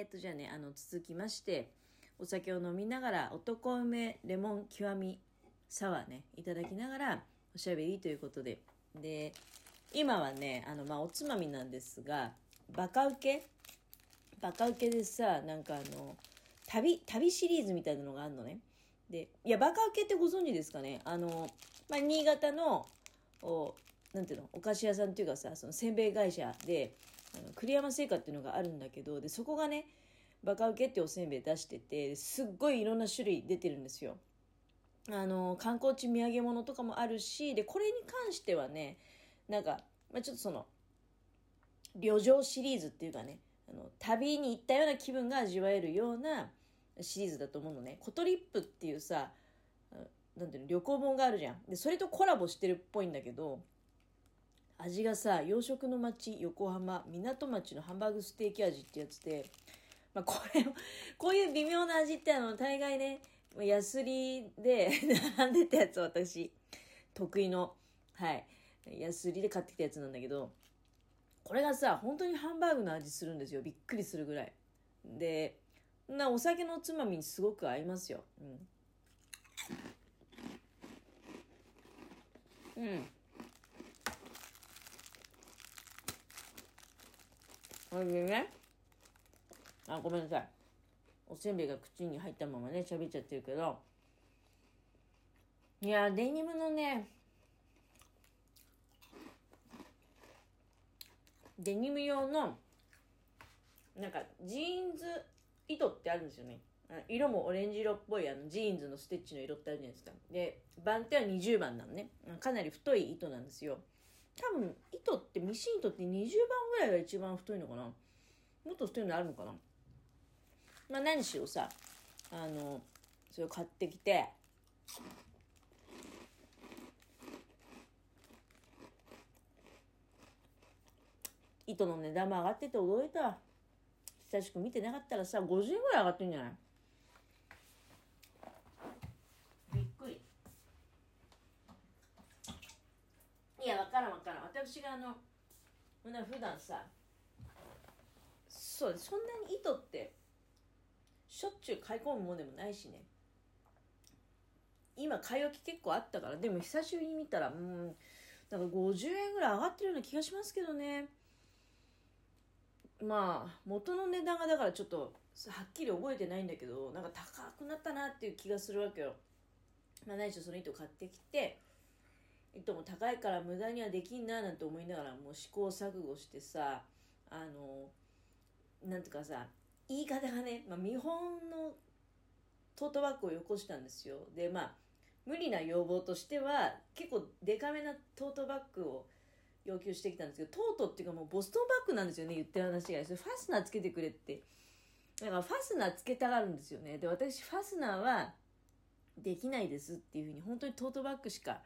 えっ、と、じゃあね、あの、続きまして、お酒を飲みながら、男梅レモン極みサワーね、いただきながら、おしゃべりということで。で、今はね、あの、まあ、おつまみなんですが、バカウケ？バカウケでさ、なんかあの、旅、旅シリーズみたいなのがあるのね。で、いや、バカウケってご存知ですかね？あの、まあ、新潟の、お、なんていうの、お菓子屋さんっていうかさ、そのせんべい会社で、あの栗山製菓っていうのがあるんだけど、で、そこがね、バカウケっておせんべい出してて、すっごいいろんな種類出てるんですよ。あの、観光地土産物とかもあるし、で、これに関してはね、なんか、まあ、ちょっとその、旅情シリーズっていうかね、あの、旅に行ったような気分が味わえるようなシリーズだと思うのね。コトリップっていうさ、なんていうの、旅行本があるじゃん。で、それとコラボしてるっぽいんだけど、味がさ、洋食の街、横浜、港町のハンバーグステーキ味ってやつで、まあ、これ、こういう微妙な味ってあの、大概ね、ヤスリで 並んでたやつ私、得意の、はい、ヤスリで買ってきたやつなんだけど、これがさ、本当にハンバーグの味するんですよ。びっくりするぐらい。で、なお酒のつまみにすごく合いますよ。うん。うん。それでね、あ、ごめんなさい。おせんべいが口に入ったままね、喋っちゃってるけど、いや、デニムのね、デニム用の、なんか、ジーンズ糸ってあるんですよね。色もオレンジ色っぽいあのジーンズのステッチの色ってあるじゃないですか。で、番手は20番なのね。かなり太い糸なんですよ。多分、糸って、ミシン糸って20番ぐらいが一番太いのかな？もっと太いのあるのかな？まあ何しろさ、あの、それを買ってきて、糸の値段も上がってて驚いた。久しく見てなかったらさ、50円ぐらい上がってんじゃないびっくり。いや、わからんわからん。私があの、普段さ、そう、そんなに糸って、しょっちゅう買い込むもんでもないしね。今、買い置き結構あったから、でも久しぶりに見たら、うん、なんか50円ぐらい上がってるような気がしますけどね。まあ、元の値段がだからちょっと、はっきり覚えてないんだけど、なんか高くなったなっていう気がするわけよ。まあ、何しその糸買ってきて、糸も高いから無駄にはできんななんて思いながらもう試行錯誤してさ、あの、なんていうかさ、言い方がね、まあ、見本のトートバッグをよこしたんですよ。で、まあ、無理な要望としては、結構デカめなトートバッグを要求してきたんですけど、トートっていうかもうボストンバッグなんですよね、言ってる話が。それファスナーつけてくれって。だからファスナーつけたがるんですよね。で、私ファスナーはできないですっていうふうに、本当にトートバッグしか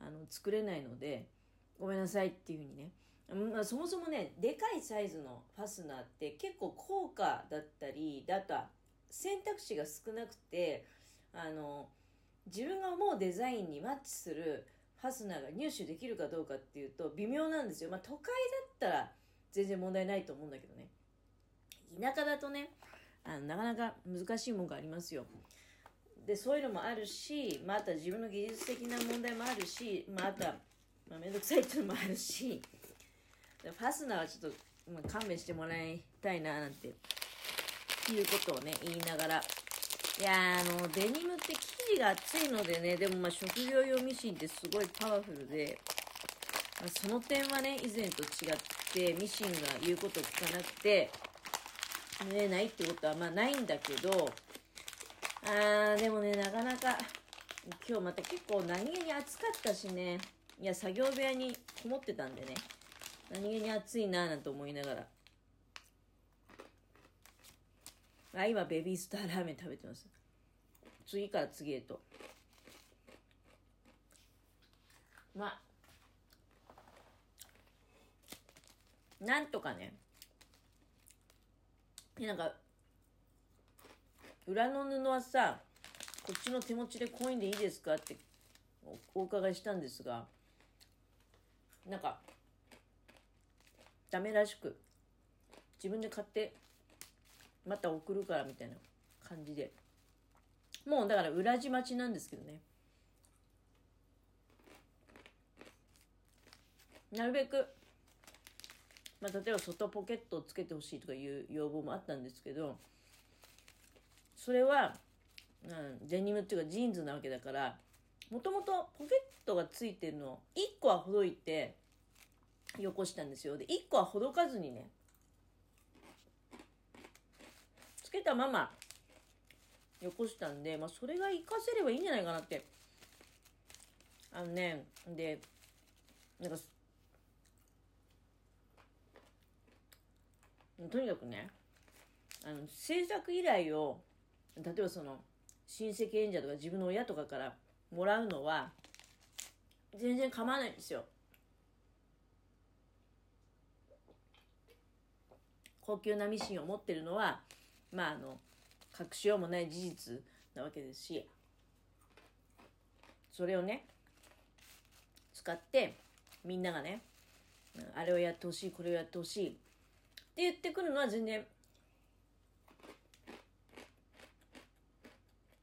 あの作れないので、ごめんなさいっていうふうにね。まあ、そもそもね、でかいサイズのファスナーって結構高価だったり、であとは選択肢が少なくて、あの、自分が思うデザインにマッチするファスナーが入手できるかどうかっていうと微妙なんですよ。まあ都会だったら全然問題ないと思うんだけどね。田舎だとね、あのなかなか難しいもんがありますよ。で、そういうのもあるし、まあ、あとは自分の技術的な問題もあるし、まあ、あとは、まあ、くさいっていうのもあるし、ファスナーはちょっと、ま、勘弁してもらいたいな、なんて、いうことをね、言いながら。いや、あの、デニムって生地が厚いのでね、でもまあ職業用ミシンってすごいパワフルで、まあ、その点はね、以前と違って、ミシンが言うことを聞かなくて、縫えないってことはまあないんだけど、あー、でもね、なかなか、今日また結構何気に暑かったしね、いや、作業部屋にこもってたんでね、何気に暑いなーなんて思いながら。あ、今ベビースターラーメン食べてます。次から次へと。まあ、なんとかね、なんか、裏の布はさ、こっちの手持ちでコインでいいですかっておお伺いしたんですが、なんか、ダメらしく、自分で買ってまた送るからみたいな感じで。もうだから裏地待ちなんですけどね。なるべく、まあ、例えば外ポケットをつけてほしいとかいう要望もあったんですけどそれは、うん、デニムっていうかジーンズなわけだからもともとポケットがついてるのを1個はほどいてよこしたんですよ。で1個はほどかずにねつけたままよこしたんで、まあ、それが活かせればいいんじゃないかなって。あのねでなんかとにかくねあの制作依頼を例えばその親戚演者とか自分の親とかからもらうのは全然構わないんですよ。高級なミシンを持ってるのはまああの隠しようもない事実なわけですしそれをね使ってみんながねあれをやってほしいこれをやってほしいって言ってくるのは全然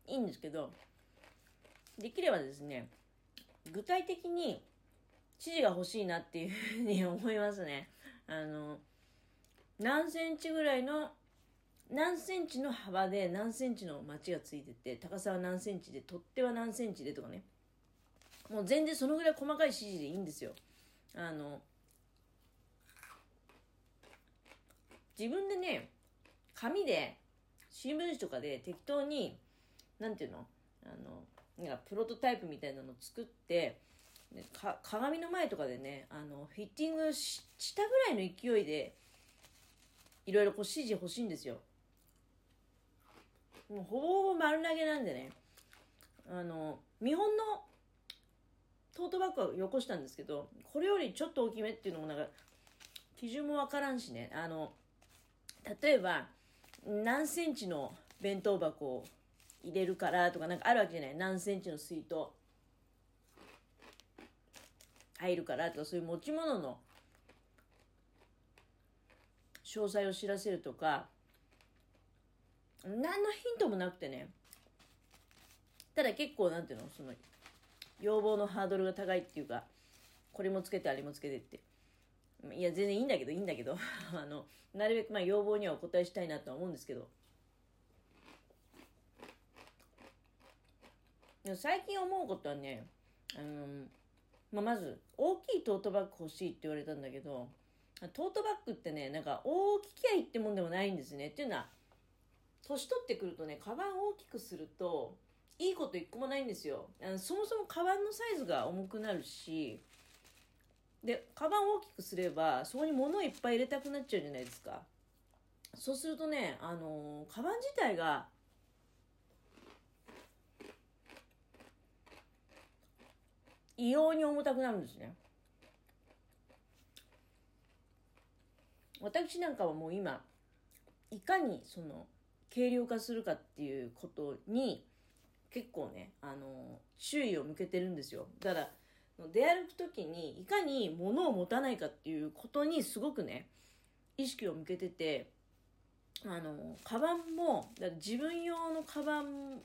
いいんですけどできればですね具体的に指示が欲しいなっていうふうに思いますね。あの何センチぐらいの何センチの幅で何センチの町がついてて高さは何センチで取っ手は何センチでとかね。もう全然そのぐらい細かい指示でいいんですよ。あの自分でね、紙で、新聞紙とかで適当に、なんていうの？あの、なんかプロトタイプみたいなの作って、か鏡の前とかでね、あの、フィッティングしたぐらいの勢いで、いろいろこう指示欲しいんですよ。もうほぼほぼ丸投げなんでね。あの、見本のトートバッグはよこしたんですけど、これよりちょっと大きめっていうのもなんか、基準もわからんしね。あの、例えば何センチの弁当箱を入れるからとかなんかあるわけじゃない。何センチの水筒。入るからとかそういう持ち物の詳細を知らせるとか。何のヒントもなくてね。ただ結構なんていうの？その要望のハードルが高いっていうかこれもつけてあれもつけてって。いや、全然いいんだけど、いいんだけど、あの、なるべくまあ要望にはお答えしたいなとは思うんですけど。最近思うことはね、あの、まあ、まず、大きいトートバッグ欲しいって言われたんだけど、トートバッグってね、なんか大ききゃいいってもんでもないんですね。っていうのは、年取ってくるとね、カバン大きくすると、いいこと一個もないんですよ。あのそもそもカバンのサイズが重くなるし、でカバン大きくすればそこに物をいっぱい入れたくなっちゃうじゃないですかそうするとねあのカバン自体が異様に重たくなるんですね。私なんかはもう今いかにその軽量化するかっていうことに結構ねあの注意を向けてるんですよ。だから出歩く時にいかに物を持たないかっていうことにすごくね意識を向けててあのカバンもだ自分用のカバン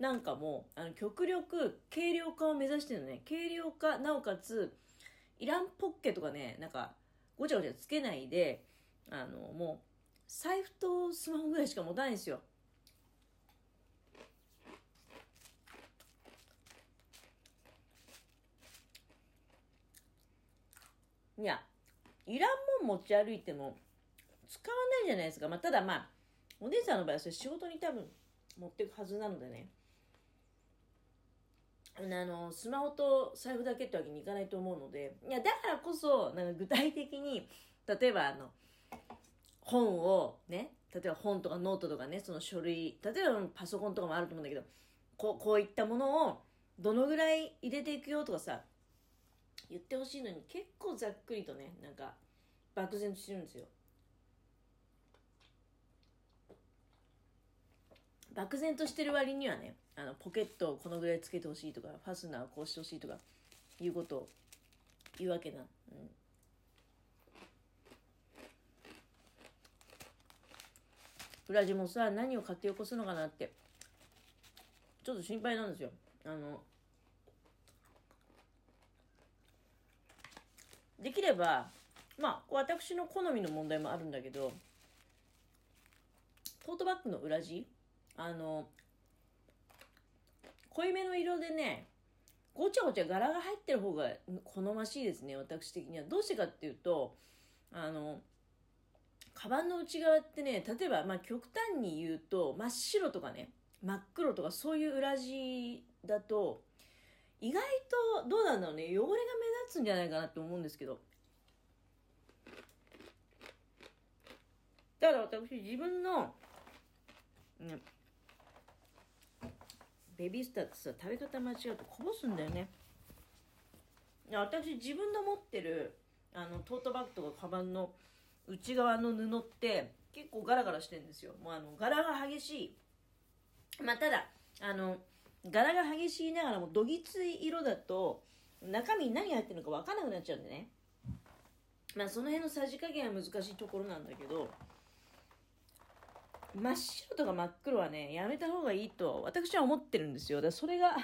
なんかもあの極力軽量化を目指してるのね軽量化なおかついらんポッケとかねなんかごちゃごちゃつけないであのもう財布とスマホぐらいしか持たないんですよいや、いらんもん持ち歩いても使わないじゃないですか。まあ、ただまあ、お姉さんの場合はそれ仕事に多分持っていくはずなのでね。あの、スマホと財布だけってわけにいかないと思うので、いや、だからこそ、なんか具体的に、例えばあの、本をね、例えば本とかノートとかね、その書類、例えばパソコンとかもあると思うんだけど、こうこういったものをどのぐらい入れていくよとかさ、言ってほしいのに結構ざっくりとねなんか漠然としてるんですよ。漠然としてる割にはねあのポケットをこのぐらいつけてほしいとかファスナーをこうしてほしいとかいうことを言うわけな、うん。裏地もさ何を買って起こすのかなってちょっと心配なんですよ。あのできればまあ私の好みの問題もあるんだけどトートバッグの裏地あの濃いめの色でねごちゃごちゃ柄が入ってる方が好ましいですね私的には。どうしてかっていうとあのカバンの内側ってね例えばまあ極端に言うと真っ白とかね真っ黒とかそういう裏地だと意外とどうなんだろうね汚れが目立つんじゃないかなって思うんですけど。ただ私自分の、ね、ベビースターってさ食べ方間違うとこぼすんだよね。私自分の持ってるあのトートバッグとかカバンの内側の布って結構ガラガラしてるんですよ。もうあの柄が激しい。まあただあの柄が激しいながらもどぎつい色だと中身に何入ってるのか分からなくなっちゃうんでね。まあその辺のさじ加減は難しいところなんだけど真っ白とか真っ黒はねやめた方がいいと私は思ってるんですよ。だからそれが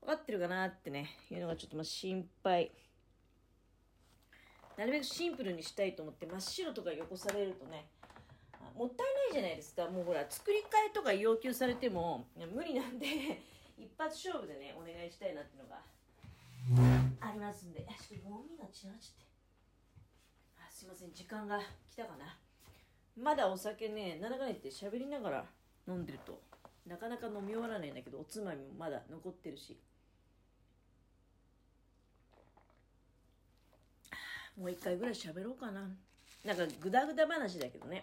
分かってるかなってねいうのがちょっとまあ心配。なるべくシンプルにしたいと思って真っ白とかよこされるとねもったいないじゃないですか。もうほら作り替えとか要求されても無理なんで 一発勝負でねお願いしたいなっていうのがありますんで。ちょっとゴミが散らちって。あすいません時間が来たかな。まだお酒ね7回って喋りながら飲んでると。なかなか飲み終わらないんだけどおつまみもまだ残ってるし。もう一回ぐらい喋ろうかな。なんかグダグダ話だけどね。